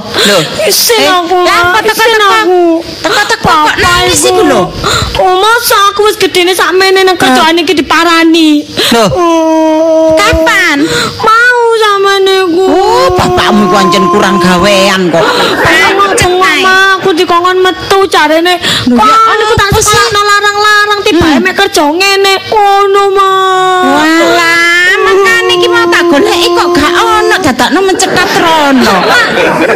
Lho. Isin Eh, aku. lah, isin teko-teko? aku. Teko-teko kok nangis iku lho. Oh, masa aku wis gedene sakmene nang kerjaan iki diparani. Loh. Oh. Kapan? Mau sampean iku. Oh, bapakmu iku ancen kurang gawean kok. Mama aku dikongkon metu jarene. Kok niku tak sekolahno larang-larang tiba mek kerja ngene. Ngono, Ma. Walah, goleki kok gak ono dadakno mencetat rono.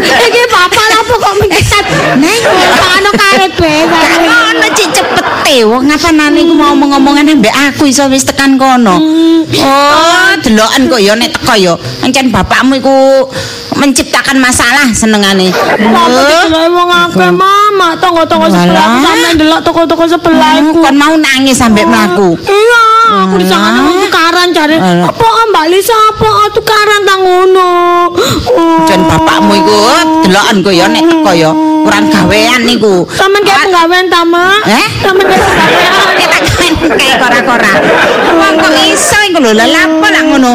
Iki bapak apa kok mencetat? Neng, ono bae. Gak ono cik cepete wong ngapanane iku mau ngomong-ngomongan mbek aku iso wis tekan kono. Oh, deloken kok ya nek teko ya. Ancen bapakmu iku menciptakan masalah senengane. Apa didelok wong akeh, Mama? Tonggo-tonggo sebelah aku sampe ndelok toko-toko sebelah Hmm, kon mau nangis sampe mlaku. Iya, aku disangka nang tukaran jare. Alah. Apa Mbak Lisa apa tukaran ta ngono? Oh. Jen bapakmu iku deloken kok ya nek teko ya kurang gawean niku. Sampeyan kayak penggawean ta, Mak? Eh? Sampeyan kayak penggawean. Kita kayak kora-kora. Wong kok iso iku lho lha apa lak ngono.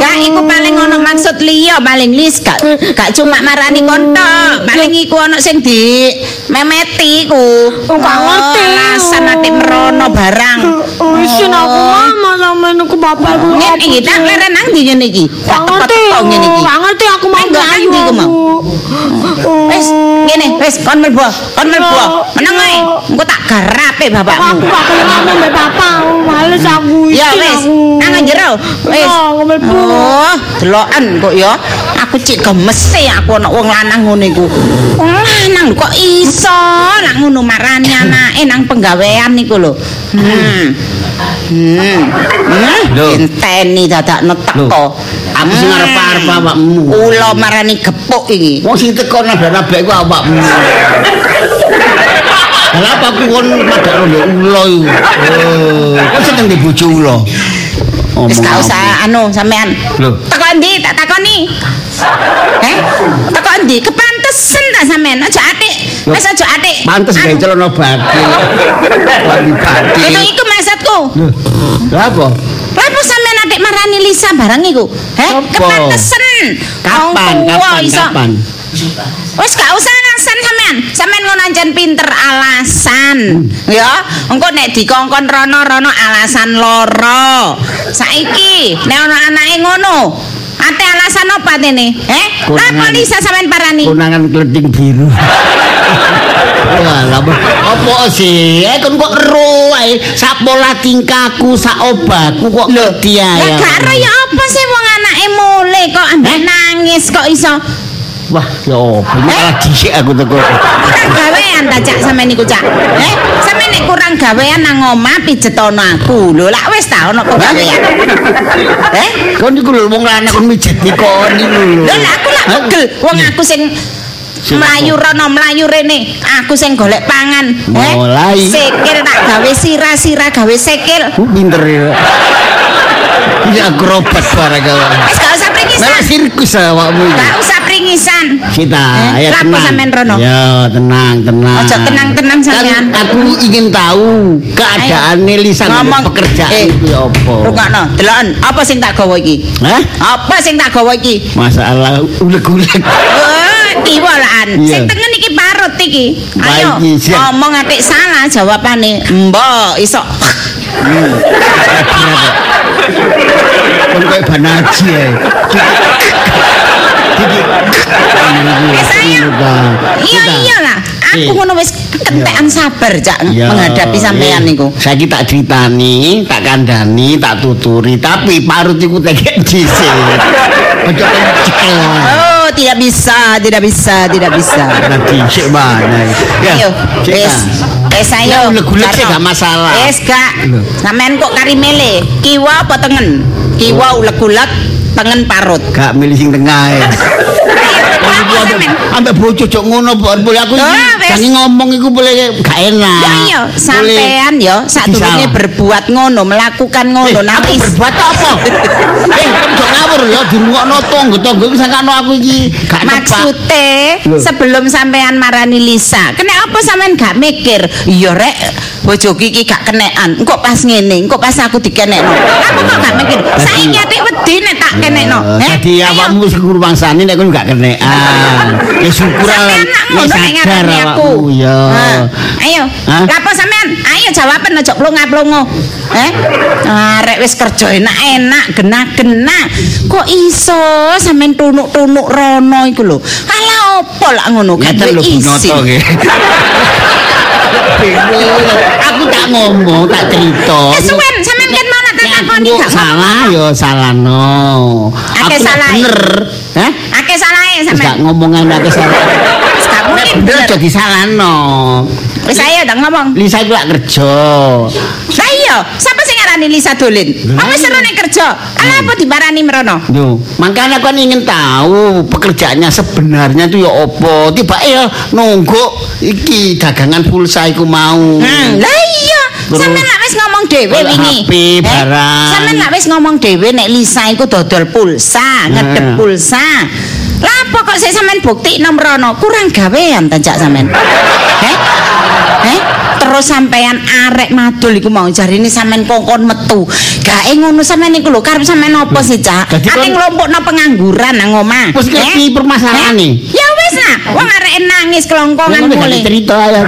Gak iku paling ono maksud liya paling lis gak gak cuma marani kon tok. Paling iku ono sing di memeti iku. Oh, gak ngerti. Alasan ati merono barang. Oh, isin aku mama sampeyan iku bapakku. Ngene iki tak leren nang ndi ngene iki. Gak Tak ngerti. teko ngene iki. Gak ngerti aku mau nang ndi ku mau? aku. Wis ngene wis kon mlebu. Kon mlebu. Meneng ae. Engko tak garape Aku bapakmu. gak kenal sama mbak bapak. Males aku. Ya isin wis, aku. nang jero. Wis. Ya, aku. Oh, deloken kok ya. Aku cik gemes e aku ana wong lanang ngono iku. Lanang kok iso lak ngono marani anake nang penggawean niku lho. Hmm. Hmm. Hmm. Enteni dadakno teko. Aku sing arep-arep awakmu. Ula marani gepuk iki. Wong sing teko nabrak-nabrak iku awakmu. Lah apa aku kon mbek ula iku. Oh, kok seneng di bojo ula. Wis gak usah anu sampean. Lho. Teko ndi tak takoni. Eh? Teko ndi? Kepantesen ta sampean? Aja atik. Wis aja atik. Pantes gawe celana batik. Wangi batik. Itu iku maksudku. Lho. Lah apa? Lapo sampean adik marani Lisa barang iku? Heh, Apa? kepantesen. Kapan? Kapan? Kapan? Wis gak usah alasan sampean. Ngono ancen pinter alasan. Ya, engko nek dikongkon rono-rono alasan loro. Saiki nek ana anake ngono, ate alasan apa tene? Eh? Konangan. Lapo Lisa sampean parani? Konangan kleting biru. Wah, lah apa sih? Eh kon kok ero ae sak pola tingkahku, sak obatku kok ngerti ae. Lah gak ero ya apa sih wong anake mule kok ambek Eh? nangis kok iso Wah, ya? Ini malah dhisik aku teko. kurang gawean ta cak sampe niku cak eh sampe nek kurang gawean nang omah pijetono aku lho lak wis ta ono gawean eh Kon iku lho wong lanang kon mijet kon iku lho. lho lah aku lak pegel wong aku sing melayu rono melayu rene aku sing golek pangan eh Mulai. sikil tak gawe sira-sira gawe sikil Ku pinter ya. Ini akrobat barang kau. wis gak usah pringisan sirkus awakmu gak usah pringisan Kita, Eh, ya lapo tenang. sampean rono? Ya, tenang, tenang. Ojo tenang-tenang sampean. Kan aku ingin tahu keadaan Lisa Ngomong. pekerjaan Eh, itu ya apa. rungokno deloken apa sing tak gawa iki Hah? apa sing tak gawa iki Masalah uleg-uleg. Wah, kiwalaan. Iya. Sing tengen iki parut iki. Ayo, Baik, ngomong atik salah jawabane. Mbok iso. Kon koyo banaji Wis ayo. Iya iya lah. Aku Eh. ngono wis kentekan sabar cak Ya, menghadapi sampean niku. Saiki tak critani, tak kandhani, tak tuturi, tapi parut iku tekek dhisik. Ojo cekel. Oh, tidak bisa, tidak bisa, tidak bisa. Nah, dhisik mana. Ya, wis. Wis ayo. Ya, Karno. gak masalah. Wis gak. Sampean kok kari mele? Kiwa apa tengen? Kiwa uleg-uleg, tengen parut. Gak milih sing tengah ya. Lapo sampean? Ambek bojo cok ngono. Boleh aku iki. Jangan ngomong iku boleh gak enak. Ya iya, sampean yo sadurunge berbuat ngono, melakukan ngono Eh, nang aku is- berbuat apa? eh, kok ngawur ya dirungokno tonggo-tonggo iki sakano aku iki gak. Maksude Lho. sebelum sampean marani Lisa, kena apa sampean gak mikir? Iya rek, bojoku iki gak kenekan. Engko pas ngene, engko pas aku dikenekno. Aku kok gak mikir. Saiki atik wedi nek tak kenekno. Eh, Jadi Ayo. awakmu wis ngurmangsani nek kowe gak kenekan. Ya syukur Sampean ngono nek sadar ngarani aku. awakmu ya. Ha, Ayo. Hah? Lapo sampean? Ayo jawaban aja plonga-plongo. Eh? Arek wis kerja enak-enak, gena-gena. Kok iso sampean tunuk-tunuk rono iku lho. Ala opo lak ngono gak Ngeten lho duwe Binoto isin. nggih. Aku tak ngomong, tak cerita. Kesuwen sampean kan mau nak tak Nek takoni aku gak salah ya salah no. Akeh Aku nek salah. bener. Hah? Akeh salahe Wis gak sampean. ngomongan akeh salah. Nek bener bener. jadi salah no. Wis ayo dah ngomong. Lisa iku lak kerja. Lah iya, sapa sing ngarani Lisa Dolin? Wong wis seru nek kerja. Ala apa dibarani merono? Yo, makanya aku kan ingin tahu pekerjaannya sebenarnya itu ya opo. Tiba ya nunggu iki dagangan pulsa iku mau. Hmm, lah iya. Sampeyan lak wis ngomong dhewe wingi. HP, Eh, barang. Sampeyan lak wis ngomong dhewe nek Lisa iku dodol pulsa, ngedep pulsa. Lah apa kok sik sampean bukti nomrono kurang gawean ta cak sampean? Heh? Heh? Terus sampean arek madul iku mau jarine sampean kongkon metu. Gae ngono sampean iku lho karep sampean apa sih, Cak? Ate nglompokno pengangguran nang omah. Wis ngerti Eh? permasalahan Eh? Ya wis lah, wong arek nangis kelongkongan gak mulai. cerita ya.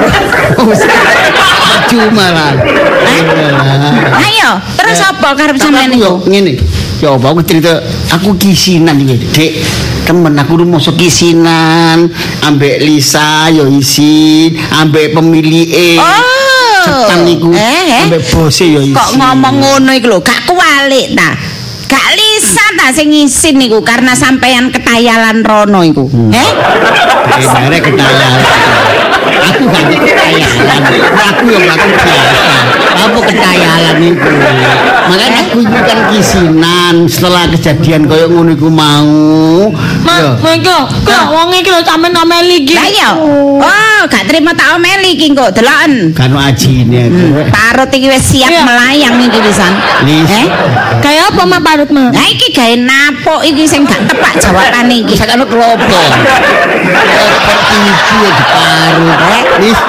Cuma lah. Ayo, terus apa karep sampean aku iku? ngene. Ya apa aku cerita aku kisinan iki, Dik. Temen aku rumoso kisinan, ambek Lisa yo isin, ambek pemilih Oh. Setan iku, Eh, eh. ambek bose yo isin. Kok ngomong ngono iku lho, gak kualik ta. Gak lisa ta sing isin niku karena sampean ketayalan rono iku. Eh? Eh, bare ketayalan. Aku gak ketayalan. Aku yang gak biasa. Apa ketayalan itu? Makanya aku itu kan kisinan setelah kejadian koyo ngono iku mau. Ma, Yo. Mengko, kok wong iki lho sampean ameli iki. Lah iya. Oh, gak terima tak omeli iki kok deloken. Kan ajine aku. Parut iki wis siap Iya. melayang iki pisan. Eh? Kayak apa mak parut mak? Nah iki gawe napuk iki sing gak tepak jawabane iki. Kelopo. Seperti itu ya diparut. Lis.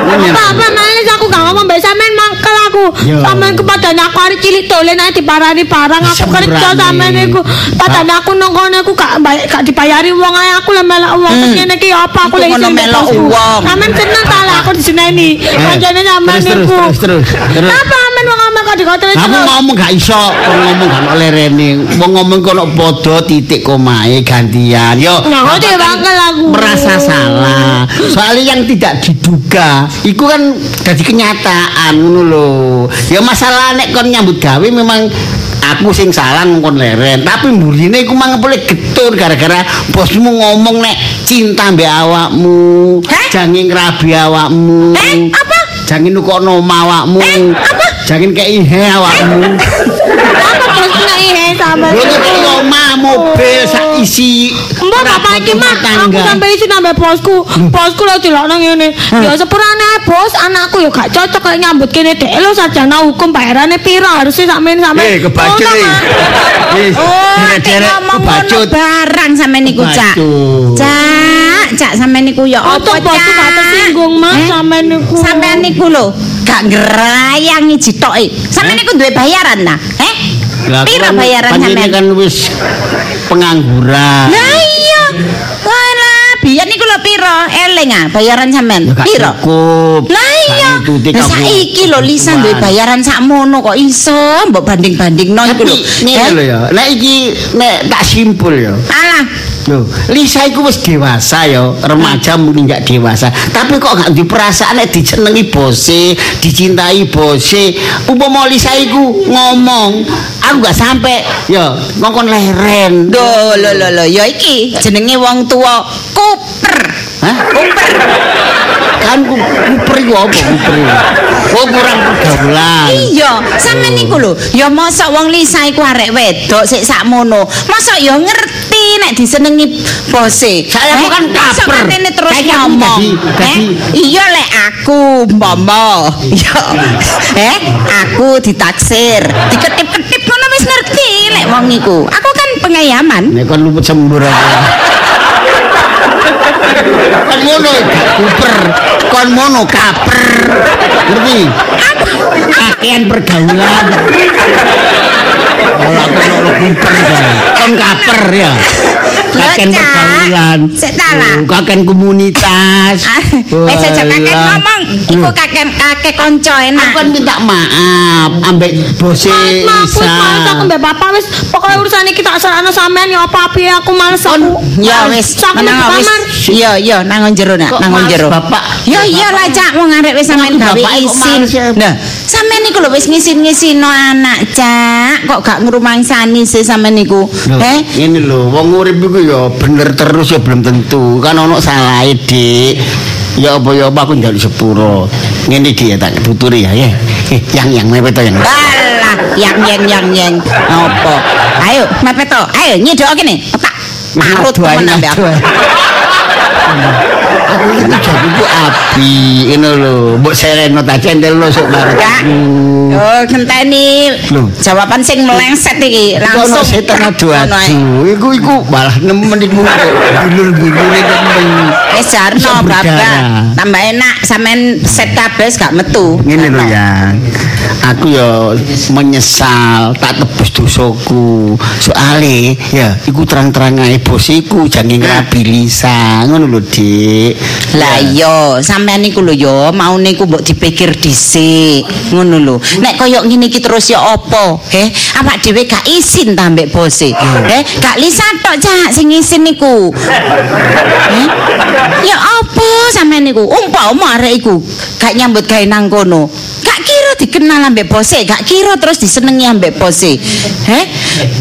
Ini Apa malis aku gak ngomong mbak sampean mangkel aku. Sampean kepadane aku hari cilik dolen ae diparani barang aku kerja sampean iku. Padane aku nang kono aku gak baik gak dibayari wong ae aku lah melak wong Hmm. ngene iki apa aku lagi melok wong. Sampean seneng ta lah aku diseneni. Kancane sampean iku. terus, terus. Apa kok dikotori Aku terus. ngomong gak iso, ngomong gak oleh rene. Wong ngomong kono padha titik komae gantian. Yo. Nah, kok bangkel aku. Merasa salah. Soalnya yang tidak diduga, iku kan jadi kenyataan ngono lho. Ya masalah nek kon nyambut gawe memang aku sing salah ngkon leren tapi mburine iku mang boleh getun gara-gara bosmu ngomong nek cinta mbek awakmu jangan ngrabi awakmu Eh, apa? jangan nukokno awakmu Eh, apa? Jangan kei he awakmu Apa terus kena ihe nek ing omah mobil sak isi Mbak bapak iki mah aku sampe isi nambah bosku. Bosku lho dilokno ngene. Ya sepurane bos, anakku ya gak cocok kaya nyambut kene dek lho sajana hukum bayarane piro harusnya sampean sampean. Eh, kebacut Ngono, nih. Mak. Wis, Oh, derek-derek ngomong kebacut. barang sampean niku, Cak. Kebacut. Cak, Cak sampean niku ya apa, Untuk bosku gak tersinggung mas Eh? sampean niku. Sampean niku lho, gak ngerayangi jitoke. Sampean niku duwe bayaran ta? Eh? Lah, Piro kan bayaran sampean? kan wis pengangguran. Lah iya. Walah, biyen niku lho piro? Eling ah bayaran sampean. Piro? cukup. Lah iya. Lah saiki lho Lisa duwe bayaran sakmono kok iso mbok banding-bandingno iku lho. ngene Eh? lho ya. Nek iki nek tak simpul ya. Alah, Loh, Lisa iku wis dewasa ya, remaja mungkin gak dewasa. Tapi kok gak di perasaan nek dijenengi bose, dicintai bose. Upama Lisa iku ngomong, aku gak sampai ya ngongkon leren. Lho lho lho lho ya iki jenenge wong tua kuper. Hah? Kuper. Kan ku kuper iku apa kuper? Oh kurang pergaulan. Iya, sampean niku lho, ya mosok wong Lisa iku arek wedok sik sakmono. Mosok ya ngerti nek disenengi bose. Saya Eh, bukan kaper. terus Saya kan ngomong. Eh, iya lek aku mbombo. Iya. Eh, aku ditaksir, diketip-ketip ngono wis ngerti lek wong iku. Aku kan pengayaman. Nek kon luput sembur aku. Kon mono gak kuper, kon mono kaper. Ngerti? Kakean pergaulan. Kalau aku ono kuper kan. Kon kaper ya. Kakean Cak. pergaulan. Sik ta lah. Oh, Kakean komunitas. Ah, Wis aja kakek Walah. ngomong, iku Hmm. kakek kakek kanca Aku enak. kan minta maaf ambek bose Mas, wis males aku Isa. mbek bapak wis pokoke urusan iki tak serahno sampean ya apa piye aku males aku. Ya Males. wis, Sak menang mlebu wis. kamar. Iya, iya, nang jero nak, nang males, jero. Bapak? Ya iya lah Cak, wong arek wis sampean gawe isin. Nah, sampean niku lho wis ngisin-ngisino anak, Cak. Kok gak ngrumangsani sih sampean niku? Loh, Eh? Ini lho, wong urip iku ya bener terus ya belum tentu. Kan ono salah Dik. Ya apa ya apa aku njaluk sepuro. Ngene iki ya tak tuturi ya. ya. Yang yang mepet yang. Alah, yang yang yang yang. Apa? Ayo, mepet. Ayo nyedok kene. Tak Aduh, temen ambek aku. Aku iki jadi ku api, ini lho. Mbok sereno ta cendel lo sok bareng. Kak. Oh, ngenteni jawaban sing melengset iki Langsung setan adu Ngono ae. adu. Iku iku malah nemen iku. Gulur-gulure nemen. Wis jarno Bisa bapak. berdarah. Tambah enak sampean set kabeh gak metu. Ngene lho ya. Aku ya menyesal tak tebus dosaku. Soale ya iku terang-terang ae bos iku jange ngrabi Lisa. Ngono lho, Dik. Lah iya, sampean niku lho ya, mau niku mbok dipikir dhisik. Ngono lho. Nek koyo ngene iki terus ya apa? He, awak dhewe gak isin ta mbek bose. He, gak Lisa tok cak sing isin niku. He? Ya apa sampean niku? Umpama arek iku gak nyambut gawe nang kono. Gak kira dikenal ambek bose, gak kira terus disenengi ambek bose. He?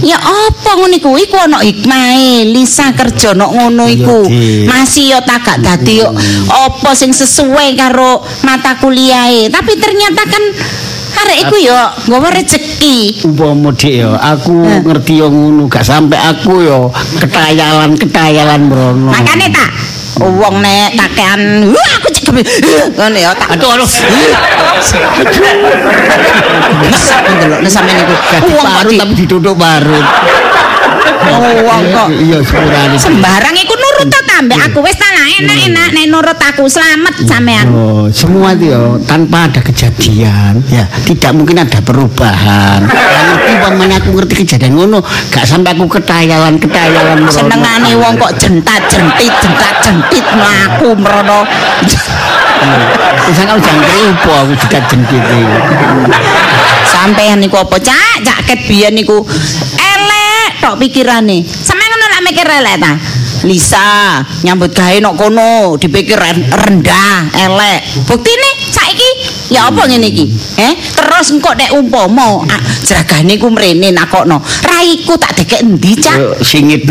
Ya apa ngono iku? Iku ana hikmahe. Lisa kerja nok ngono iku. Masih yo tak gak dadi yo apa sing sesuai karo mata kuliahe tapi ternyata kan arek iku yo nggawa rezeki Umpama Dik ya, aku ngerti yo ngono, gak sampe aku yo ketayalan-ketayalan mrono. makane tak wong nek kakean aku cek kebe ngono ya tak Aduh, aduh. ndelokne sampeyan niku wong di- tapi ditutup parut. wong kok Iya, sembarang iku nurut to tambah aku wis tak enak-enak nek nurut aku selamat sampean Oh, semua itu ya tanpa ada kejadian, ya tidak mungkin ada perubahan. Nanti umpamanya aku ngerti kejadian ngono, gak sampai aku ketayalan ketayalan. merono. senengane wong kok jentat jentit jentat jentit mlaku mrono Bisa kalau jangkrik upo aku juga jengkit iki. sampean niku apa cak cak ket biyen niku elek tok pikirane sampean ngono lak mikir elek ta Lisa nyambut gawe nok kono dipikir ren- rendah elek buktine saiki ya apa ngene iki eh terus engko nek umpama ah, jragane ku mrene nakokno raiku tak dekek endi cak Yo, Singit.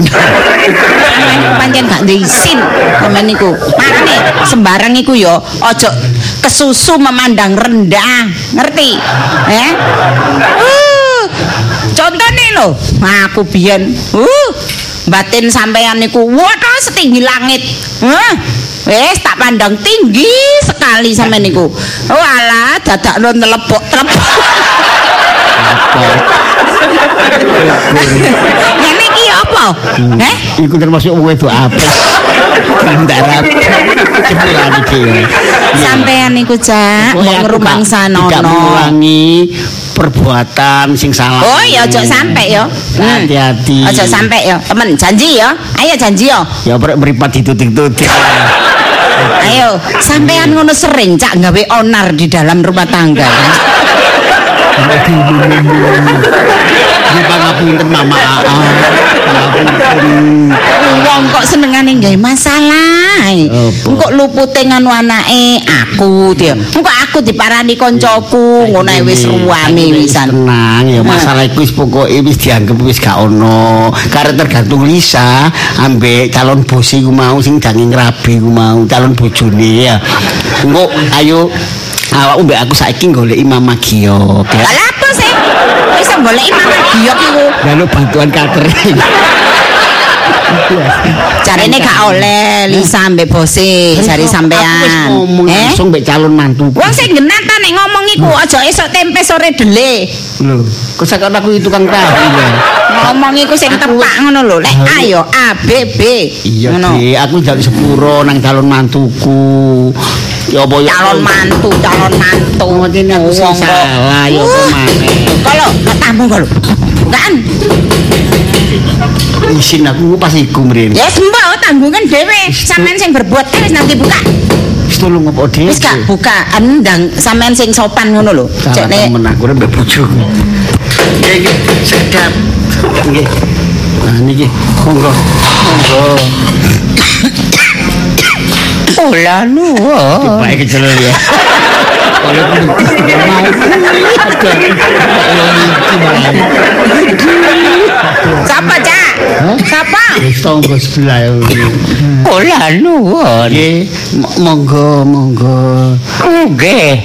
pancen gak ndek isin temen niku. Makane sembarang iku ya aja kesusu memandang rendah, ngerti? Eh? Uh, contone lho, aku biyen uh batin sampean niku waduh setinggi langit. Hah? Wes tak pandang tinggi sekali sampean niku. Walah dadakno telepok-telepok. Ngene iki apa? Eh? Iku termasuk wedok apes. Kandarat. Cepulan iki. Sampean niku Cak, aku ngerumangsanono. gak- Tidak mengulangi perbuatan sing salah. Oh ya ojo sampe ya. Hmm. Hati-hati. Ojo sampe ya. Temen janji ya. Ayo janji ya. Ya brek meripat ditutik-tutik. Ayo, sampean ngono sering Cak gawe onar di dalam rumah tangga. Ini pangapunten Mama. Pangapunten. Wong kok senengane gawe masalah. Apa? Engko lupute nganu anake aku dia. Engko aku diparani koncoku ngono ae wis ruame wisan. Tenang ya masalah iku wis pokoke wis dianggep wis gak ono. Karena tergantung Lisa ambek calon bos iku mau sing jange ngrabi iku mau calon bojone ya. Engko ayo awakmu mbek aku saiki goleki Mama Gio. Lah lha apa sih? Wis goleki mama giok iku. Lalu bantuan catering. Jarene gak oleh Lisa mbek bose, jare sampean. Aku ngomong Eh? langsung mbek calon mantu. Wong sing genatan nek ngomong iku aja esok tempe sore dele. Lho, kok sakit aku itu kang tahu ya. Ngomong iku sing tepak ngono lho. Lek A yo A B B. Iya, aku jaluk sepuro nang calon mantuku. Ya apa ya Calon mantu, calon mantu. Ini aku kok- salah, ya apa Uh, maneh. Kalau tamu kalau. Bukan. Isin aku pas iku mrin. Ya sembah tanggungan dhewe. Sampean sing berbuat wis nanti buka. Wis tolong apa dhewe. Wis gak buka endang sampean sing sopan ngono lho. Salah Cek temen aku rek mbek bojoku. Nggih, nggih, sedap. Nggih. Nah niki monggo. Monggo. Ola nuwun. Baik kecelur ya. Sapa, Cak? Sapa? Wis tonggo sebelah ya. Nuwun. Nggih, mo- monggo, monggo. Nggih.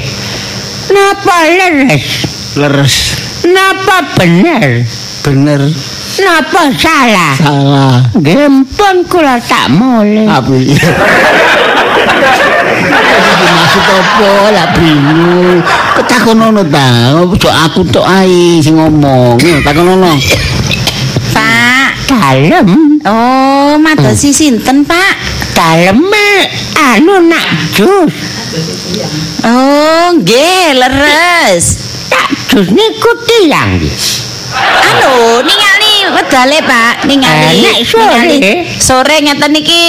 Napa leres? Leres. Napa bener? Bener. Napa salah? Salah. Gempon kula tak mole. Apa? Iki maksud apa lah bingung. Ketakonono ta. Ojo aku tok ae sing ngomong. Takonono. Pak, dalem. Oh, madosi sinten, Pak? Daleme anu nak jus. Oh, nggih, leres. Tak jus niku tiyang. Anu, ningali wedale, Pak. Ningali. nek sore? ningali. Sore ngeten niki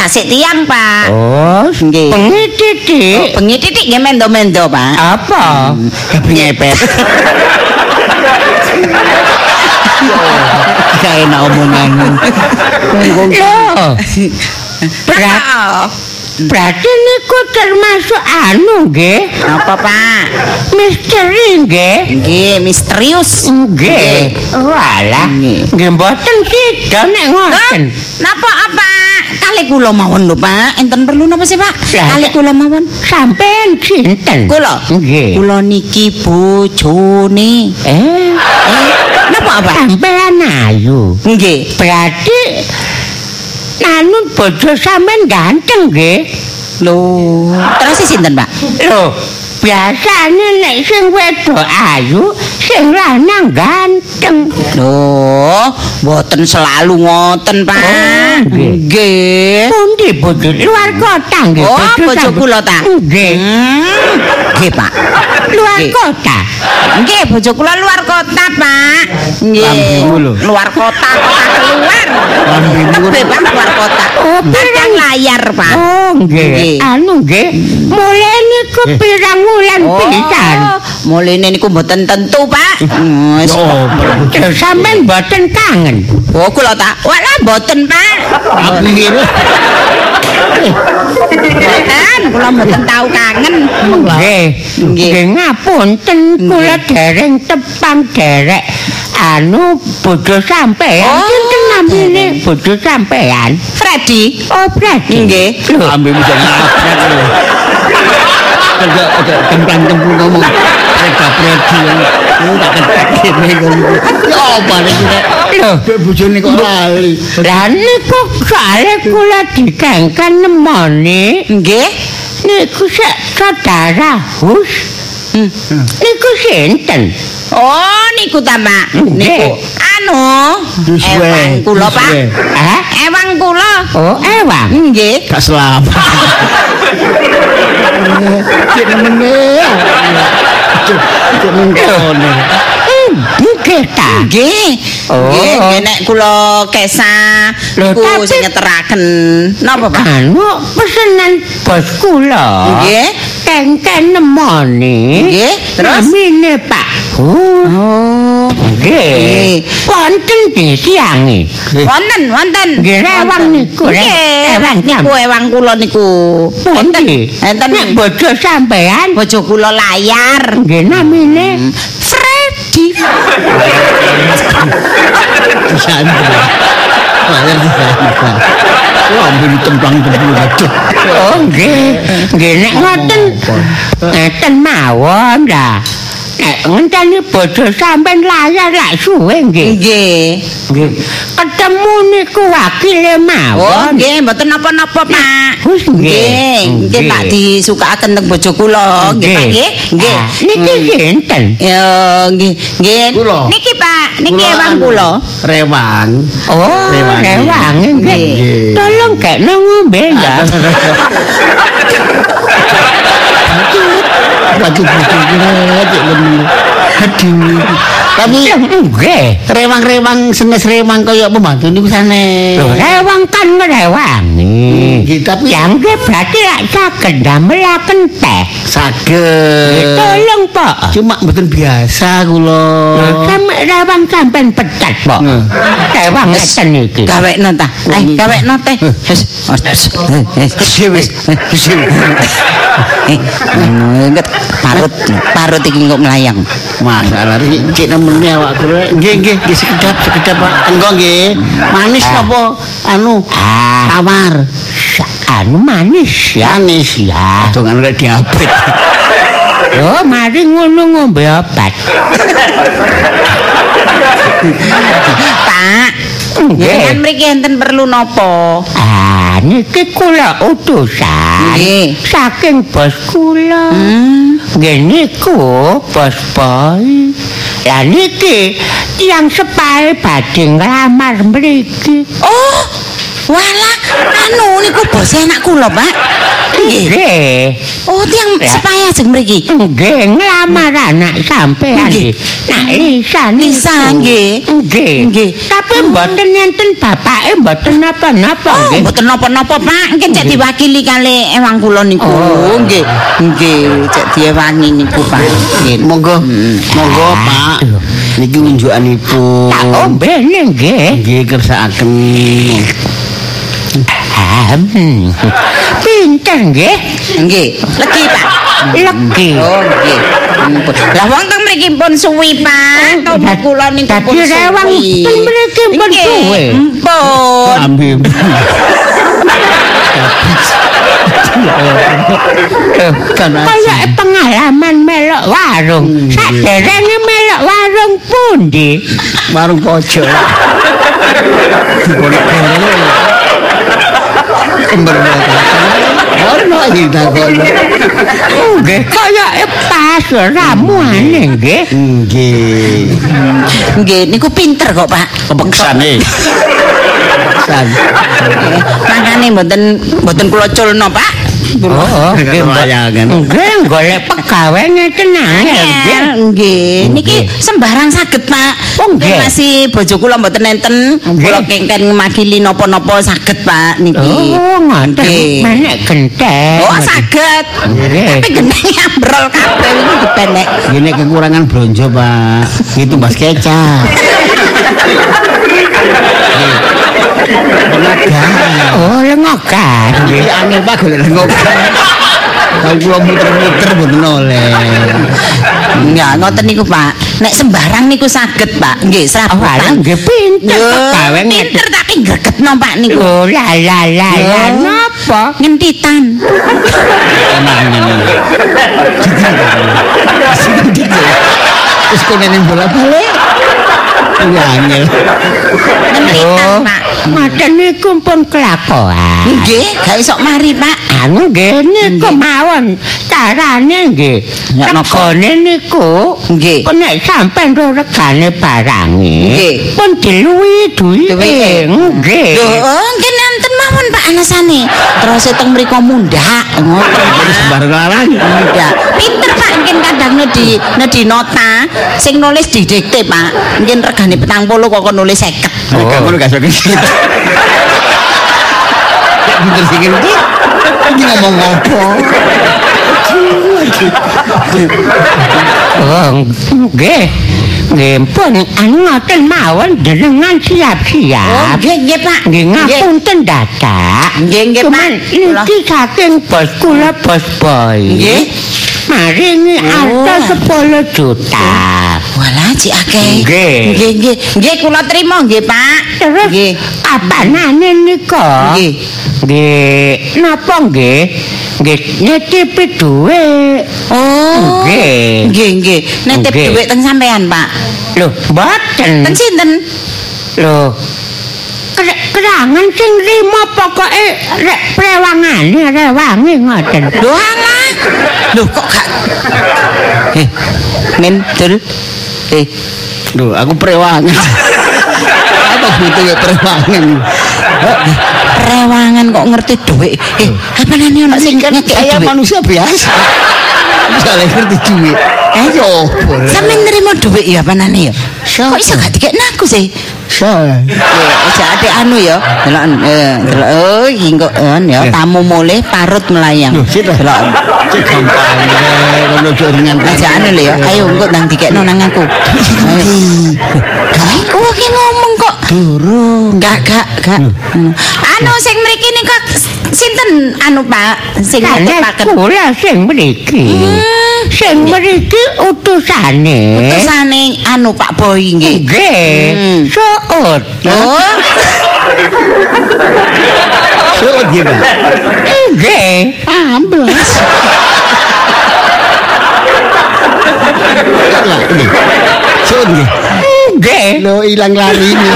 tasik tiang, Pak. Oh, Nggih. bengi titik. Oh, bengi titik nggih mendo-mendo, Pak. Apa? Ngepet. Gak enak omongan. Loh, berat, Oh, berarti niku termasuk anu nggih, apa, Pak? misteri nggih. Nggih, misterius. Nggih. Walah, Nggih. mboten sida nek ngoten. Napa apa? Kali kula mawon lho, Pak. Enten perlu napa sih, Pak? Kali kula mawon. Sampeyan sinten? Kula. Nggih. Kula niki bojone. Eh, Eh, napa apa? sampeyan ayu. Nggih. Berarti anu bojo sampean ganteng nggih. Lho, terus sinten, Pak? Lho, biasane nek sing wedok ayu, sing lanang ganteng. Lho, mboten selalu ngoten, Pak. Oh, nggih. Pundi bojo luar kota nggih? Oh, bojo sampean? kula ta? Nggih. Nggih, Pak. Luar Nggih. kota. Nggih, bojo kula luar kota, Pak. Nggih. Luar kota, kota keluar. Tebe, Pak, luar kota. Oh, Padang layar, Pak. Oh, nggih. Anu nggih. Mulai niku pirang wulan pisan. mulai niku mboten tentu, Pak. Lho sampean mboten kangen. Oh, kula tak. Walah mboten, Pak. aku ngira. Mboten, kula mboten tahu kangen. Nggih. Nggih. Nggih ngapunten kula dereng tepang derek anu bojo sampean. Oh. Sinten namine bojo sampean? Freddy. Oh, Brady. Nggih. Lho, Ambil bisa ngapret lho. Kerja kerja kembang kembang ngomong. Mereka predi yang lu tak ketek gini kan. Ya apa kita? lho. Bek bojone kok lali. Lah niku soalnya kula digangkan nemoni Nggih. Niku sak saudara hus. Hmm. Niku sinten? Oh, niku ta, Pak. Niku anu Duswe, ewang kula, Pak. Hah? Ewang kula. Oh, ewang. Nggih. Gak selamat. Cek nemene. Hmm, nggih ta. Nggih. Oh. Nggih, nek kula kesah niku sing ngeteraken napa, Pak? Anu pesenan bos kula. Nggih. Kengken nemoni. Nggih, terus? Namine Pak. Oh. Nggih. Wonten di siange. Wonten, wonten. Nggih, ewang niku. Nggih, Ewang niku ewang kula niku. Pundi? Enten Nek bojo sampean bojo kula layar. nggih namine Freddy. Disandra. Bayar disandra. Wah, ambil tembang-tembang aduh. Oh nggih. Nggih nek ngoten ngeten mawon lah. Nek ngenteni bojo sampean layar lak suwe nggih. Nggih. Nggih. Ketemu niku wakile Oh, mawon. nggih, mboten napa-napa, Pak. Wis Nggih, nggih Pak disukakaken teng bojo kula, nggih Pak nggih. Nggih. Niki sinten? Ya, nggih, nggih. Niki Pak, niki ewang kula. Rewang. Oh, Rewang. rewang nggih. Nggih. Tolong kekno ngombe ya. Aduh. Tapi Nggih. rewang-rewang senes rewang kaya pembantu niku sane. Rewang kan ngrewangi. Nggih, tapi Yang berarti lak saged ndamelaken teh. Saged. Tolong, Pak. Cuma mboten biasa kula. Sampe rewang sampean pecat, Pak. Hmm. Rewang ngeten iki. Gawekno ta. Eh, gawekno teh. Wis. Wis. Wis. Eh, inget parut parut iki kok melayang. Masalah iki cek nemene awak kula. Nggih, nggih, nggih sekedap, sekedap Pak. Engko nggih. Manis napa anu? Ah, Tawar. Anu manis ya. Manis Ya. Dongan rek diabet. Yo, mari ngono ngombe obat. Pak, Nggih. jenengan mriki enten perlu napa? Ah, niki kula utusan Nggih. saking bos kula. Hmm. Nggih niku bos boy. Lah niki yang sepae badhe nglamar mriki. Oh, walah anu niku bos anak kula, Pak. Nggih. Nggih. Oh, tiang Ya. sepaya ajeng mriki. Nggih nglamar anak sampean Nggih. nggih. Nak Lisa niku. Lisa, nggih. Nggih. Nggih. Tapi mboten enten bapake mboten napa-napa Oh, nggih. mboten napa-napa, Pak. Mungkin cek diwakili kali ewang kula niku. Oh. Nggih. Nggih, cek diewangi niku, Pak. Nggih. Monggo, monggo Pak. Niki unjukanipun. Tak ombe nggih. Nggih kersakaken. Ah, hmm. Pinter nggih. Nggih. Legi, Pak. Legi. Oh, nggih. Lah wong teng mriki pun suwi, Pak. Tomo Dadi- kula niku dadi pun suwi. rewang teng mriki pun suwi. Mpun. Ambil. Kan Kaya pengalaman melok warung. Saderenge melok warung pundi? warung pojok. Dibolak-balik. Ono iki takono. Nggih, kaya pas ramuane nggih. Nggih. Nggih, niku pinter kok, Pak. Kepeksane. Makane mboten mboten kula culno, Pak. Oh, nggih. Layangan. Nggih, golek pegawe ngeten nggih. Nggih. Niki sembarang saged, Pak. Oh, nggih. Masih bojo kula mboten enten. Kula kengken makili napa-napa saged, Pak niki. Oh, ngoten. Nggih. Menek genteng. Oh, saged. Tapi gendeng ambrol kabeh iki dipenek. Ini kekurangan blonjo, Pak. Itu Mas kecap. Oh, lengokan. Nggih, angel Pak golek ngobrol. Kalau kula muter-muter mboten oleh. Enggak, ngoten niku, Pak. Nek sembarang niku saged, Pak. Nggih, Oh, serabutan. nggih pinter ngeten. pinter tapi gregetno, Pak niku. Oh, la la la la. Yo. Napa? Ngentitan. Emang ini. Terus kok neneng bola-balik. Pak. Ngoten niku pun kelakuan. Nggih, gak iso mari, Pak. Anu nggih niku mawon carane nggih. Napa? Regane niku Nggih. kok nek sampean ro regane barange Nggih. pun diluwi. Duwike. Nggih. Lho, oh, nggih nenten mawon Pak alasane. Terus teng mriku ngoten. Terus Pak. bareng larang. Mundak. Pinter mungkin kadang di di nota sing nulis didikte Pak. Mungkin regane 40 kok kok nulis 50. Oh. Kamu gak sok gitu. Ya bener sih gitu. Ini ngomong apa? Oh, nggih. Nggih pun anu ngoten mawon jenengan Oh, siap-siap. nggih nggih Pak. Nggih ngapunten dadak. Nggih nggih Pak. Iki saking bos kula bos boy. Nggih. Maringi Oh. harta 10 juta. Walah cik akeh. Nggih. Nggih nggih. Nggih kula trima nggih Pak. Terus Nggih. apanane nika? Nggih. Nggih, napa nggih? Nggih nitipi dhuwit. Oh. Nggih. Nggih nggih. Nitip dhuwit teng sampean Pak. Lho, mboten. Teng sinten? Lho. Kerangan sing rimo pokoke rek prewangane rewangi ngoten. Lho alah. Lho kok gak Eh, Min, dul. Eh, Loh, aku prewangan. Apa butuh ya prewangan? rewangan kok ngerti dhuwit. Eh, apa nane ono sing dhuwit? manusia biasa. Misalnya ngerti duit. Ayo. Sampe nerima dhuwit ya apa nane ya? Kok iso gak dikekno aku sih? Saya. Ya, aja anu ya. Delok eh delok oh kok eh, ya tamu mulih parut melayang. Delok. Cek gampang. Kalau jaringan Aja anu lho ya. Ayo engko nang dikekno nang aku. Kae kok ki ngomong kok. Durung. Enggak, enggak, enggak. Anu sing mriki nika sinten anu Pak sing ngetepaken? kula sing mriki. Sing mriki utusane. Utusane anu Pak Boy nggih. Nggih, Hmm. suut. Oh, So gitu. Nggih. Amblas. So nggih. Nggih. Lo hilang lari ini.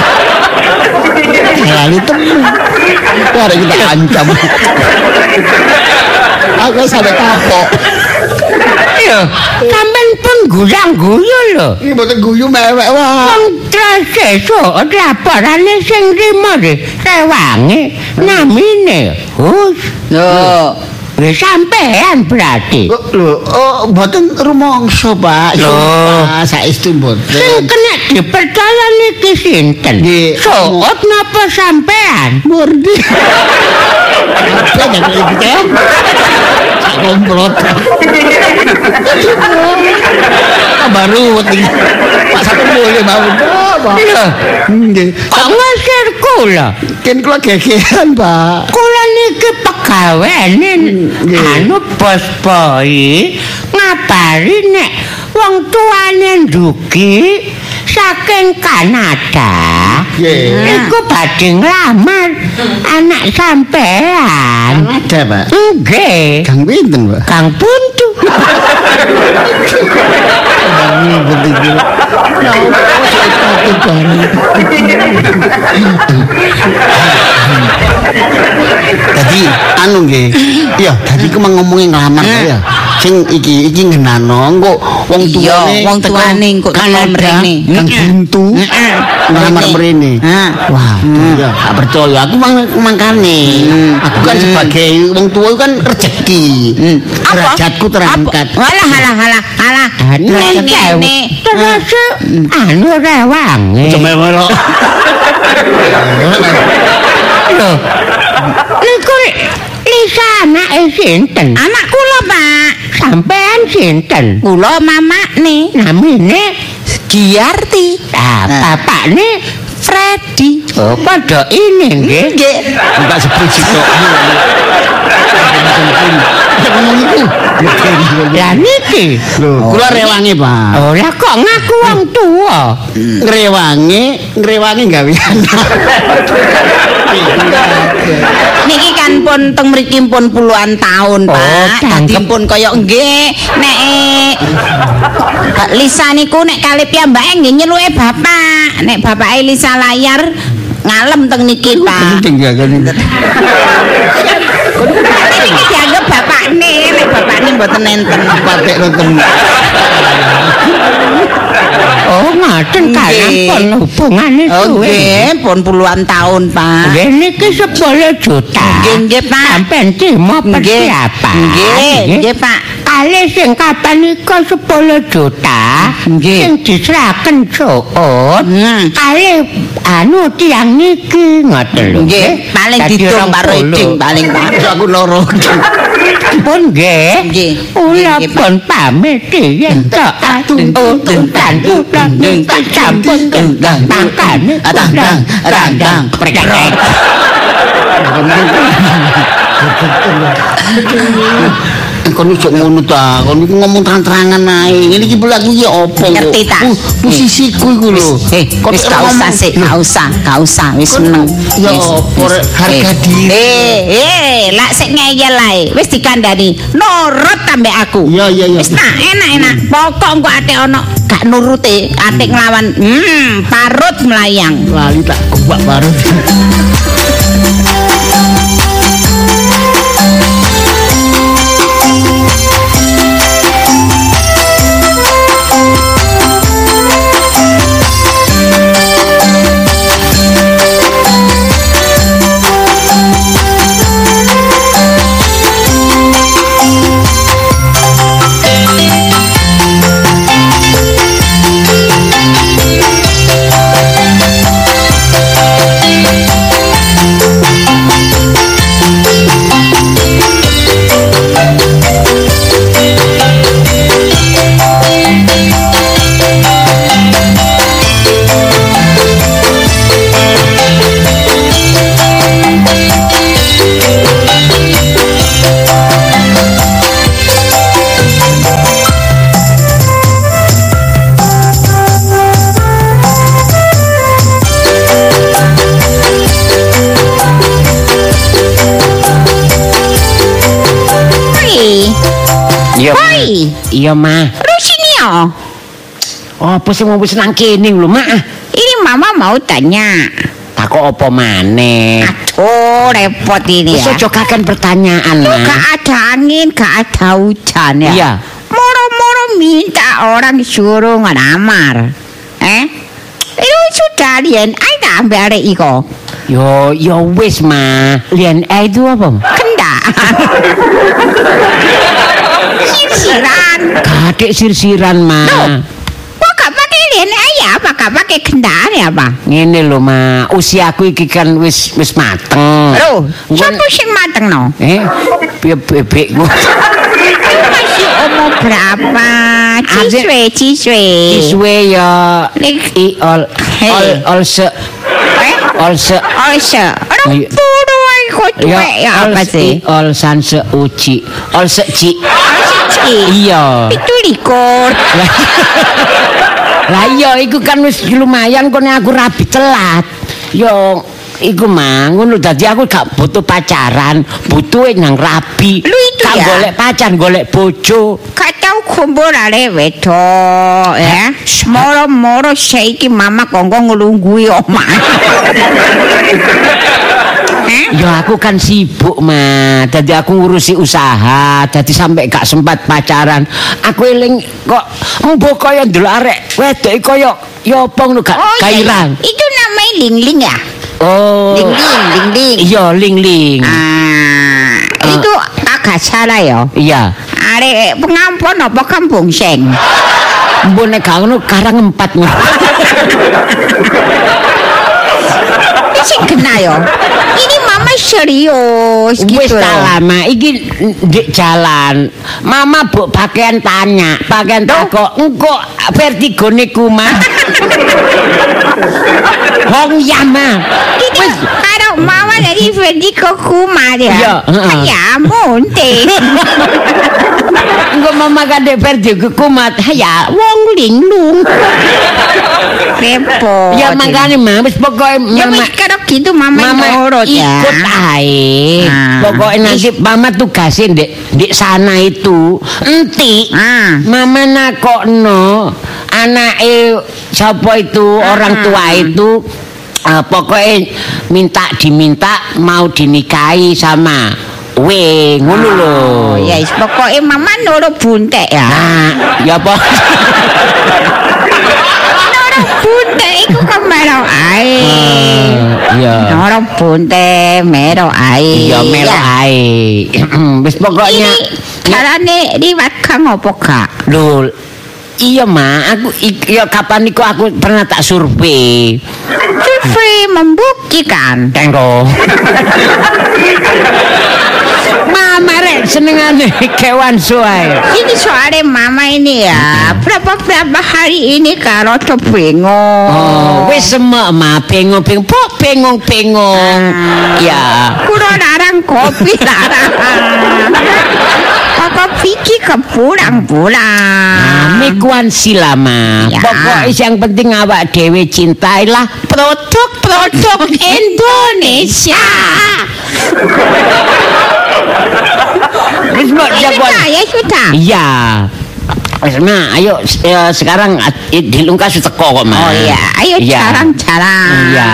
Lari temu. Mari kita ancam. Aku sampai kapok. Lho, sampean pun guyang-guyu lho. Ini boten guyu mewek wah. Wong trase suut laporane sing rimo de rewangi namine. Hus. lho. Wis sampean berarti. Oh, Lho, oh boten rumangsa, Pak. Pak, saestu Sing boten. kena dipercaya niki sinten? Suut napa sampean? Apa yang? Sak komplot. Baru wedi. Pak satu boleh mau. Pak. Lho, Nggih. kok ngasir kula? Ken kula gegeran, Pak. Kula niki pegawene anu bos boy ngabari nek wong tuane ndugi saking Kanada. Nggih. Iku badhe nglamar anak sampean. Ada, Pak. Nggih. Kang pinten, Pak? Kang Buntu. Kang pinten Jadi anu nggih. Iya, dadi ku ngomongin ngelamar ya. Sing iki iki ngenano engko wong tuane wong tuane engko teko Kanada, mrene. Heeh. buntu. Heeh. Ngelamar Mrene. Wah, iya, gak percaya. Aku mang mangkane. Aku kan sebagai wong tua kan rezeki. Hmm. Derajatku terangkat. Alah alah alah alah. Nek Ngene. terus anu rewangi. Cuma melok. Lho. Niku Lisa anake sinten? Anak kula, Pak. Sampean sinten? Kula mamakne Namine Giarti. ah, Nah. bapakne Freddy. oh padha ini nggih. Nggih. Enggak sebut kok. Iku. Lah niki. Lho, kula rewangi, Pak. Oh lah kok ngaku wong tuwa. Ngrewangi, ngrewangi gawean. Niki kan pun teng mriki pun puluhan tahun, Oh, Pak. Dadi pun kaya nggih nek eh, Lisa niku nek kali piyambake nggih nyeluke bapak. Nek bapake Lisa layar ngalem teng niki, Pak. Penting ya dianggap bapakne, nek bapakne mboten enten. Patek nonton. Oh ngoten kan hubungane suwe. nggih, pun puluhan tahun, Pak. Nggih niki 10 juta. Nggih, nggih, Pak. Sampeyan terima Nggih, persiapan. nggih, nggih, Pak. Kali sing kapan nika 10 juta. Nggih. Sing diseraken. Hmm. Kali anu tiang niki ngoten lho. Nggih, paling Dadi rong karo puluh. iding paling, Pak. Aku loro. Pun nggih. Nggih. Kula Nggih, Pak. pun pamit yen tok ututan ututan ututan sampun tangkane Atang, tang, atang, tang. Kon ojo ngono ta. Kon iku ngomong terang-terangan ae. Ngene iki aku iki opo? Ngerti ta? Posisiku iku lho. Eh, wis gak usah sih, gak usah, gak usah, wis Kon- meneng. Ya. Rek? harga Eh, diri. Eh, eh, lak sik ngeyel ae. Wis dikandani, nurut tambah aku. Iya, iya, iya. Wis nah, enak-enak. Pokok engko ate ono gak nuruti, ate nglawan, hmm, parut melayang. Lali tak kuak baru. Iya. Ma. hoi. Iya, Ma. Rusini yo. Apa sih mau wis nang kene lho, Mak? Ini mama mau tanya. Takok apa maneh? Aduh, repot ini Wis ya. aja kakan pertanyaan, Tuh, Ma. gak ada angin, gak ada hujan ya. Iya. Moro-moro minta orang suruh ngelamar. Eh? Itu sudah lian, ay ambil arek iko. Yo, yo wis, Ma. Lian eh itu apa? Kenda. Sisiran. Kadek sirsiran, Ma. Kok gak pakai lian ayah apa? Gak pakai kendaan ya apa? Ngene lho, Ma. Usiaku iki kan wis wis mateng. Loh, siapa sing mateng no? Eh, piye bebekku. Masih umur berapa? Ciswe, ciswe. Iswe ya Lik- i ol ol ol se Eh? ol se Oh, se. Orang kok cuek ya ol apa sih? ol san se uci ol se ci Cici. iya Itu likur. lah iya iku kan wis lumayan kone aku rabi telat yo iku mah ngono dadi aku gak butuh pacaran butuh nang rabi Lu itu gak ya? golek pacar golek bojo Gak tau kumpul ale wedok ya. Moro-moro saiki mama kongko ngelunggui omah. Eh? Ya aku kan sibuk mah, dadi aku ngurusi usaha, dadi sampai gak sempat pacaran. Aku eling kok mbok kaya ndelok arek wedok kaya ya apa ngono gak Oh, iya, kairang. iya. Itu namanya ling-ling ya? Oh. Ling-ling, ling-ling. Iya, ling-ling. Ah, itu agak salah ya. Iya. Arek pengampun apa kampung seng? Mbok nek gak ngono karang empat ngono. Sing kena ya. Ini mama serius Wis gitu tak loh. lama iki ndek jalan. Mama mbok pakaian tanya, pakaian takok, engko vertigo niku mah. Wong ya mah. Ini karo mama dari Fendi ke kumar ya. Iya, heeh. Ya. Engko mama kade vertigo kumat. Ya wong linglung. Repot. Ya makane mah wis pokoke Ya mama wis karo gitu mama, Mama nurut ya. ikut ae. Ah. Pokoknya nanti mama tugasin dek di sana itu. Enti. Ah. Mama nakokno anake sapa itu orang tua itu eh, pokoknya minta diminta mau dinikahi sama we ngono lho. Oh, ya wis pokoke mama nurut buntek ya. Nah, ya apa? Nurut buntek iku kan mero ae. Iya. Nurut buntek mero ae. Iya melo ae. Wis pokoknya Ini carane liwat kang opo kak? Lho, iya ma, aku ik- ya kapan iku aku pernah tak survei. Survei membuktikan. Tengko. Mama rek senengane kewan suai. Ini soalnya mama ini ya berapa-berapa hari ini karo tuh bingung. Oh, wis semek ma, bengong-bengong, pok bengong-bengong. Ya. Kulo larang kopi larang. Pokok Vicky ke pulang-pulang. Mikuan silama. Ya. Pokoknya yang penting awak dewe cintailah Produk-produk Indonesia. Wis mbok sudah, ya sudah. Iya. Ma, ayo eh, sekarang dilungkas teko kok, Ma. Oh iya, ayo Iya. jarang-jarang. Iya,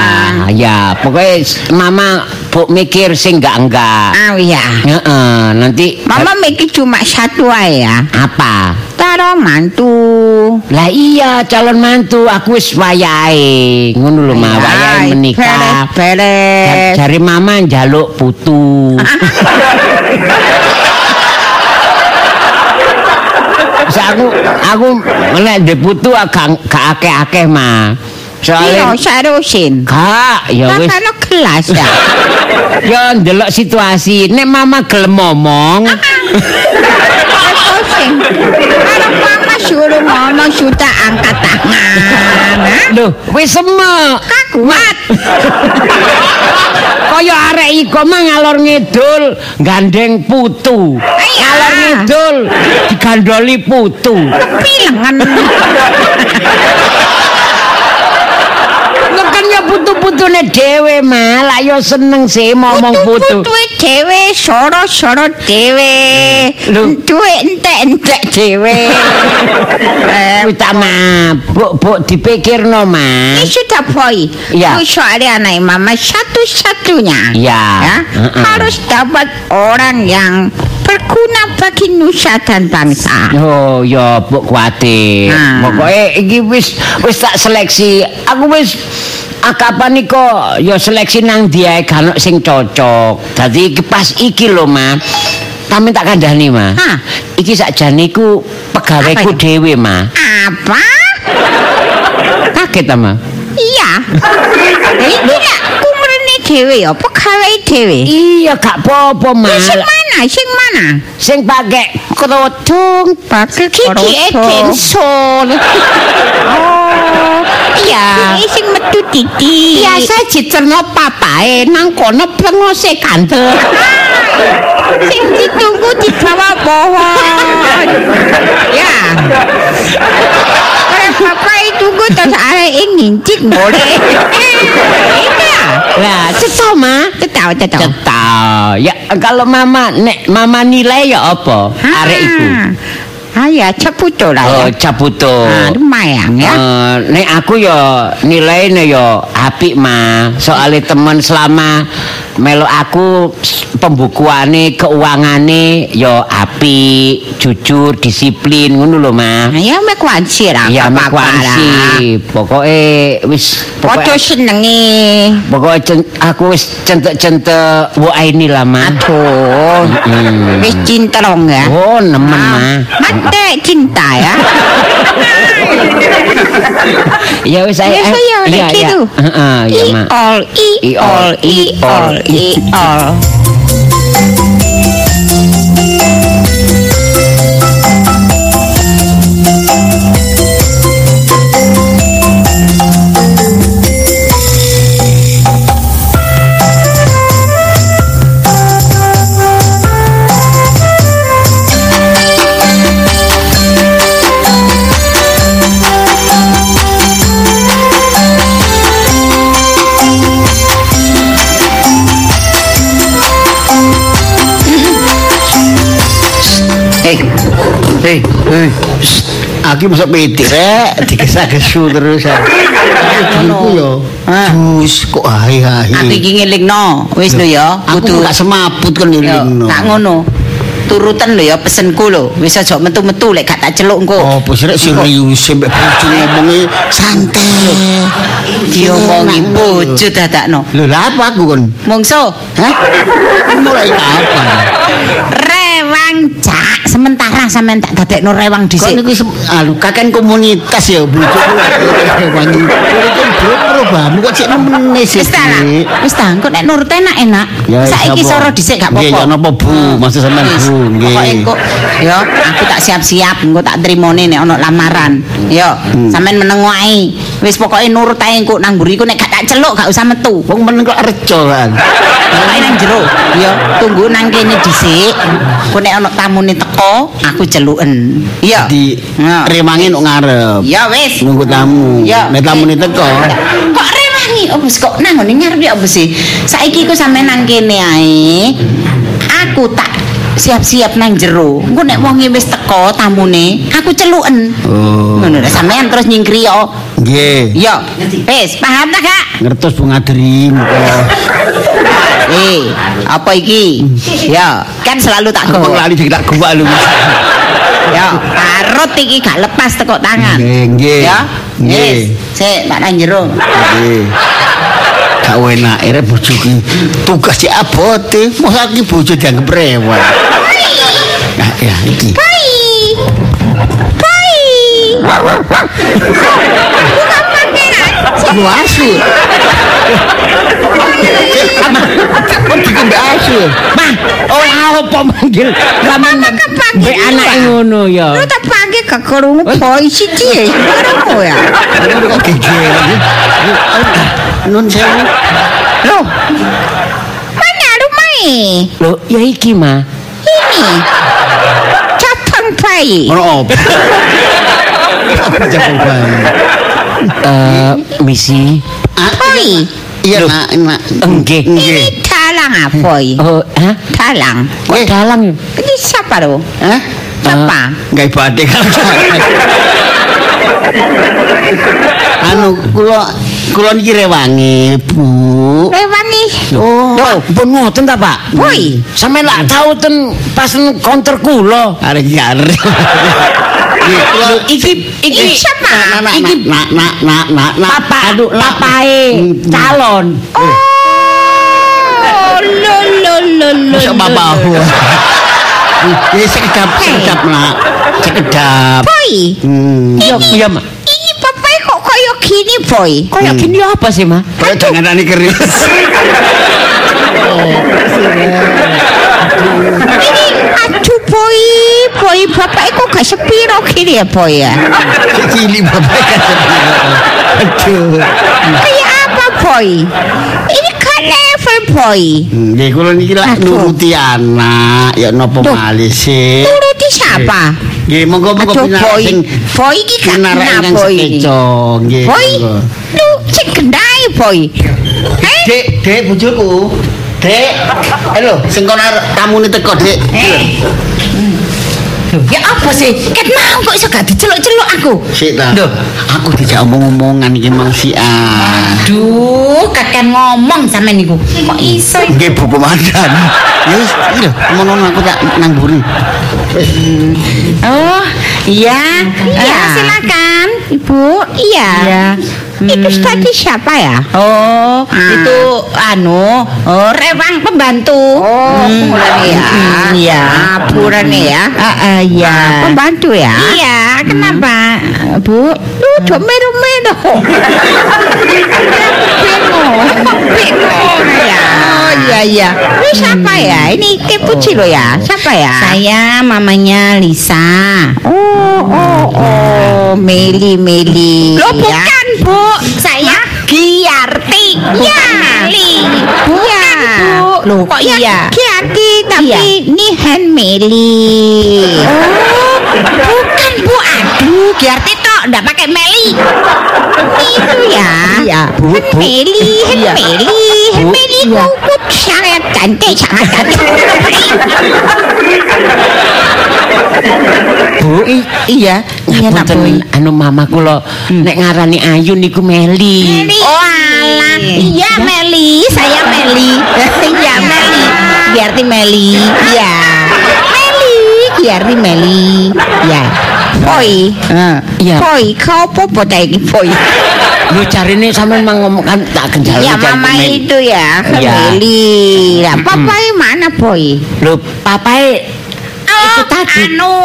iya. Pokoknya Mama bu mikir sing enggak-enggak. Ah iya. Heeh, nanti Mama mikir cuma satu aja. apa? Taruh mantu. Lah iya calon mantu aku wis wayahe. Ngono lho Ma, wayahe menikah. Beres-beres. Jari mama njaluk putu. Terus aku aku nek ndek putu gak akeh-akeh mah. Iya, Soale serusin. gak ya wis Kakakno kelas ya. ya ndelok situasi. Nek mama gelem ngomong, mama suruh ngomong sudah angkat tangan. lho wis semek. Kuat. Kaya arek iko mah ngalor ngidul gandeng putu. Ngalor ngidul digandoli putu. Pilengan. Tekan ya putu-putune dhewe mah, lak yo seneng sih ngomong putu. Putu dewe soro-soro dewe. Lho. Duwe entek-entek dewe. Eh, tak mah, Buk, buk dipikirno mah. Ini sudah boy. Itu soalnya anak mama satu-satunya. Ya, Heeh. Harus dapat orang yang berguna bagi nusa dan bangsa. Oh, ya buk kuatir. Hmm. Pokoke iki wis wis tak seleksi. Aku wis ah, kapan iko ya seleksi nang dia kan sing cocok. Dadi iki pas iki lho, Ma. Tapi tak kandhani, Ma. Hah? Iki sakjane iku pegaweku dhewe, Ma. Apa? Kaget ta, Ma? Iya. Ini dewe ya, pegawai dewe. Iya, gak apa-apa, Ma. Sing mana? Sing mana? Sing pakai kerudung Pakai Kiki kerudung. Edinson. Oh, Iya. Ini sing metu titi. Biasa dicerno papae nang kono plengose kandel. Sing ditunggu di bawah pohon. ya. Bapak itu gue terus ada yang ngincik boleh. Lah, cetok, Ma. Tahu tahu. Cetok. Ya kalau mama nek mama nilai ya apa? Arek iku. Ah ya, ceputo lah Oh, ya. caputo. Ah, lumayan ya. Eh, nek aku ya nilainya ya apik mah soalnya temen selama melo aku pembukuane keungangane ya apik jujur disiplin ngono lho mah Ah, Ya mek wansir lah. ya mek wansi pokoke wis pokoke senengi. pokoke aku wis centek-centek wae ini lah mah Aduh. Wis cintrong ya. oh nemen Ah, mah Mate cinta ya. ya wis Ya saya iya, udah iya. gitu. Heeh, iya I mah all, i all, i all, i all. Shh. Aku masuk piti rek, digesa-gesu terus. Aku yo. Jus kok hai-hai. Aku iki ngelingno, wis lho ya, Aku gak semaput Yo, ini. tak ngono. Turutan lho ya pesenku lho. Wis aja metu-metu lek gak tak celuk engko. Oh, bos rek serius sampe bojo ngomongi santai. Diomongi bojo dadakno. Lho lah apa aku kon? Mungso, Hah? Mulai apa? rewang cak sementara sampean tak dadekno rewang dhisik. iki sem- anu kakek komunitas ya. Wangi. Kon bro bamu kok cek nemen sih. Wis ta. Wis ta, engko nek nurut enak enak. Saiki soro dhisik gak Nggih, ya apa-apa. napa Bu? Maksud sampean. Bu, nggih. Engko ya aku tak siap-siap engko tak trimone nek ana lamaran. Ya, Hmm. sampean meneng wae. Wis pokoke nurut ae engko nang mburi iku nek gak tak celuk gak usah metu. Wong meneng kok rejo kan. Pokoke nang jero. Ya, tunggu nang kene dhisik. Ku nek ana tamune teko, aku celuken. Iya. Di Nah. remangi nuk ngarep. Ya wis. Nunggu tamu. Ya. Nek tamune teko. Kok rewangi opo sih? kok nang ngene ngarep ya opo sih? Saiki ku sampe nang kene ae. Aku tak siap-siap nang jero. Engko nek wong wis teko tamune, aku celuken. Oh. Ngono lho sampean terus nyingkri yo. Nggih. Yo, wis paham ta, Kak? Ngertos bunga deri muka. Eh, apa iki? Ya, kan selalu tak Kok gowo. lali dik tak gua lho. Ya, parut iki gak lepas teko tangan. Nggih, nggih. Ya. Nggih. Sik tak nang jero. Nggih. Gak enak ere bojo ki tugas si abote, mosok ki bojo dianggep rewel. Nah, ya iki. Pai. Pai. Lu asu. Kok dikombe asu? Mah, ora apa manggil ramen mbek anake ngono ya. Lu tak panggil ke kerungu boy siji ya. Kerungu ya. Nun sewu. Loh. Mana rumahnya? Lho, ya iki mah. Ini. Cabang bayi. Ono apa? Apa jago bayi? Eh, misi. Boy. Iya, nak, nak. Enggih. Ini dalang apa boy? Oh, hah? Dalang. Kok Eh. dalang? Ini siapa lo? Hah? Siapa? Gak ibadeh kan. anu kula kula niki rewangi, Bu. Rewangi. Oh, Loh, pun ngoten ta, Pak? Boy. Sampe lak tau ten pas konter kula. arek iki arek. Iki iki Ini siapa? nak nak iki nak nak nak nak nak. Papa, Aduh, nak. papae Hmm. calon. Oh, lo lo lo lo. Masa babahu. Ya sekedap sekedap nak. Sekedap. Boy. Hmm. Iya, iya, Mak. Ini papai kok kayak gini, boy? Kayak gini apa sih, Mak? Kaya jangan keris. Ini aduh boy, boy bapak kok gak gini ya boy ya? Cili bapak. Aduh. Kayak apa boy? Ini kan level boy. Nggih kula niki lak Aduh. nuruti anak, ya napa Duh. malih sih. Turuti siapa? Nggih monggo-monggo Aduh pinar boy, sing boy ini gak pinar kena ingkang boy. sekeco. Nggih. Boy, lu sing gendai boy. Dek, Dek bojoku. Dek. Halo, sing kono arep tamune teko, Dek. Eh. Ya apa sih? Ket mau kok iso gak diceluk-celuk aku? Sik ta. Loh. aku dijak omong-omongan iki mang si A. Duh, kakek ngomong sama niku. Kok iso? Nggih Bu Komandan. Ya wis, lho, ngono aku tak nang buri. Oh, iya. Iya, silakan, Ibu. Iya. Itu tadi siapa ya? Oh, itu anu, oh, rewang pembantu. Oh, ya. Iya, purane ya. Heeh, iya. Pembantu ya? Iya, kenapa, Bu? Lu do meru-meru. Bingung ya. Oh, iya iya. Lu siapa ya? Ini kepuci lo ya. Siapa ya? Saya mamanya Lisa. Oh, oh, oh, Meli Meli. Lo bukan, Bu. Saya Giarti. Ya. Meli. Bukan, Bu. Loh, kok iya? Giarti tapi ini hand Meli. Oh, Bu. Giarti tok enggak pakai Meli. Itu ya. Iya, Bu. Hand Meli, Meli. Meli ku sangat cantik, sangat cantik. Bu, iya, iya nak Punten, anu mama kula nek ngarani Ayu niku Meli. Oh alah, iya Meli, saya Meli. Iya Meli, Giarti Meli. Iya. Meli, Giarti Meli. Ya. Poi. Iya. Poi, kau apa ta iki Poi? Lu carine sampean mang ngomong kan tak kenjal. Ya mama itu ya, ke Iya. Meli. Lah papa mana Poi? Lu papae itu tadi. Anu.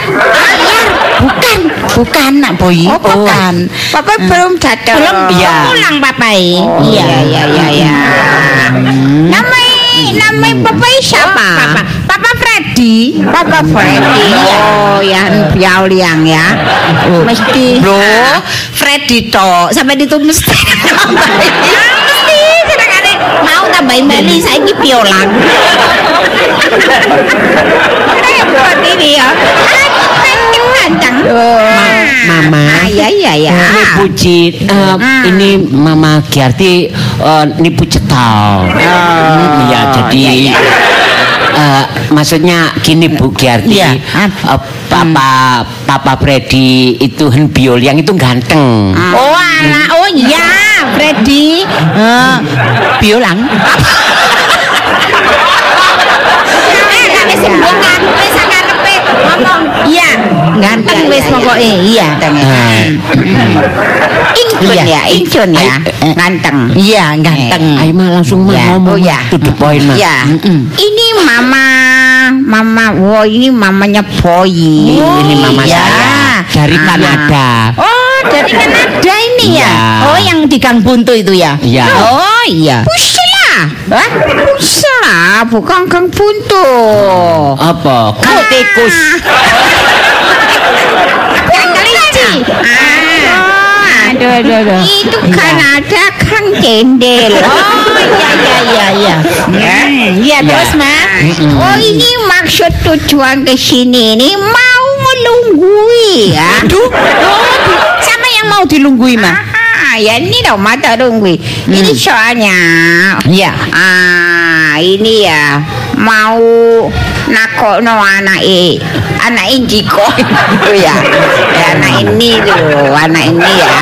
Ayar, bukan, bukan nak boy, oh, bukan. Papa belum datang. Belum, iya. Pulang papa. iya, iya, iya, iya. Namanya, namanya papa siapa? papa, papa Freddy. Papa Freddy. Oh, yang biau liang ya. Mesti. Bro, Freddy to, sampai itu mesti. mesti, sedangkan mau tambahin Meli piolang. Repot ini ya. Ganteng. Mama. Ah, iya iya ya. Ini puji eh, ini Mama Giarti eh, nipu cetal. Hmm, ya jadi eh, maksudnya gini Bu Giarti. Iya. eh, Papa Papa Freddy itu Hen Bioliang itu ganteng. Oh alah, oh iya, Freddy. Eh, biolang. Eh, kan Iya, ganteng wis pokoke. Iya. Ah. Incun Iya. ya, incun ya. Ganteng. Iya, ganteng. Ayo mah langsung ngomong oh ya. to the point mah. Ya. Ini mama mama wow ini mamanya Boy. ini mama ya. saya dari. Kanada. Oh, dari Kanada ini ya. Iya. Oh, yang di Gang Buntu itu ya. Iya. Oh, iya. Hah? Bukan Gang Buntu. Apa? Kau tikus. Gang kelinci. Ah. Aduh, aduh, aduh. Itu Kanada Kang Cendel. Oh, iya, iya, iya, iya. Hmm, Iya, terus, Mas. Oh, ini maksud tujuan ke sini ini mau melunggui ya. Aduh. Oh, sama yang mau dilunggui, Mas. Ya ini dong mata lunggui. Ini soalnya Iya. Ah, ini ya. Mau nakokno anake. Anak Injiko itu ya. ya anak ini tuh anak ini ya.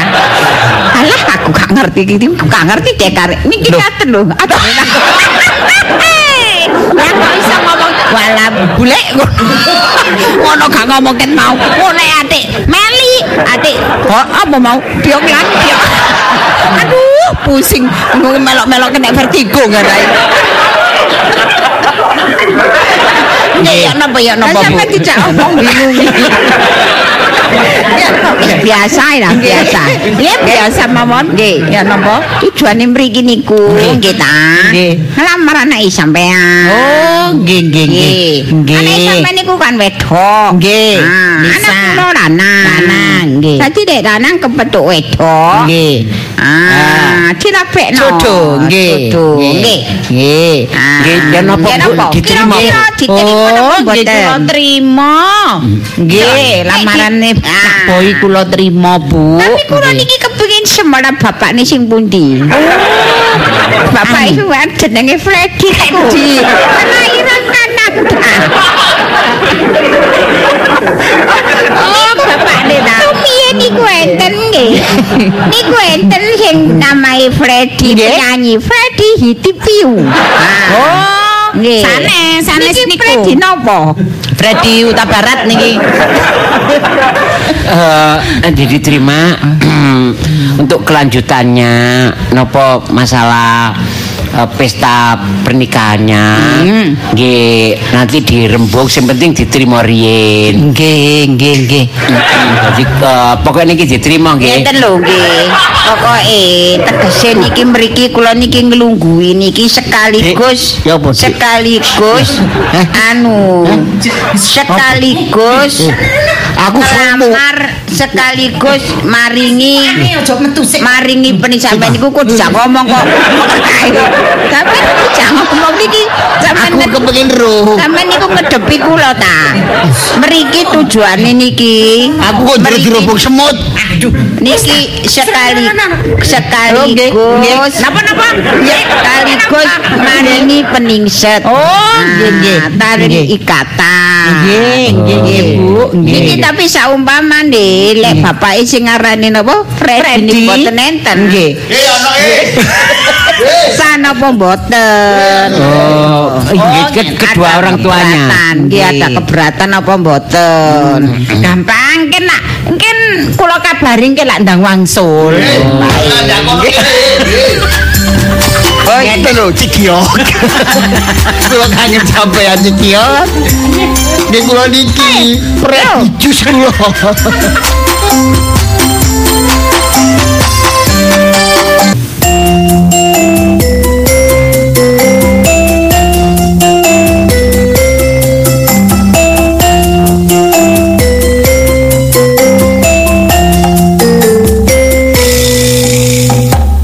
Alah aku gak ngerti gitu gak ngerti deh karek ini kita lho. Aduh. Ya kok bisa ngomong? Wala bule ngono gak ngomong ket mau. Ngono atik meli atik oh, apa mau? Lan biok aduh pusing. Melok-melok kena vertigo ngarai Ya, ya, napa, ya, napa, Bu? Sampai tidak omong bingung. Biasa lah, biasa. Ya, biasa, Mamon. Nggih, ya, napa? Tujuane mriki niku, nggih ta. Nggih. Ngelamar anake sampean. Oh, nggih nggih nggih. Nggih. Anak sampean niku kan wedok. Nggih, Ah. Anak kula lanang. Lanang, nggih. Dadi dek lanang kepethuk wedok. Nggih. Ah, dirapekno. Jodoh, nggih. Jodoh, nggih. Nggih. Ah, Nggih, ya napa, Bu? napa? Diterima? Diterima Oh, nggih, mboten? trima. Nggih, lamarane Pak Boy kula trima, Bu. Tapi kula niki kepengin semara bapakne sing pundi? Bapak iku kan jenenge Freddy. Freddy. Kelahiran Kanada. Oh, bapakne ta. Piye niku enten nggih? Niku enten sing namae Freddy, penyanyi Freddy Hitipiu. Oh, nggih. Sanes, sanes Niki niku. Freddy napa? Freddy Uta Barat niki. Eh, diterima untuk kelanjutannya nopo masalah eh, pesta pernikahannya nggih nanti dirembuk sing penting diterima riyen Nggih, nggih, nggih. jadi eh, pokoknya niki diterima nggih Ngeten lho nggih. Pokoke tegese niki mriki kula niki nglungguhi niki sekaligus Eh, ya apa, Dik? sekaligus anu sekaligus Aku sumu. ngelamar sekaligus maringi maringi pening sampean niku kok dijak ngomong kok. Tapi dijak ngomong niki sampean Aku kepengin roh. sampean niku ngedepi kula ta. Mriki tujuane niki. Aku kok jero Mriki- dirobong semut. Niki sekali Oke, sekaligus nggih. napa-napa sekaligus maringi peningset. Oh, nggih, nggih. Tali Nggih. ikatan. Nggih, nggih, nggih, Bu. Nggih. Niki tapi saumpama nih, lek bapake sing ngarani napa? Freddy mboten enten. Nggih. Sana apa mboten? Oh, nggih, Oh, ke- kedua orang tuanya. Nggih, ada Nggih. keberatan apa mboten? Gampang kan kula kabaring ke lak ndang wangsul. Eh, eh. Oh, itu lho, cikiok. Kulo kangen sampean cikiok. Nggih kula niki, eh, prejus kula.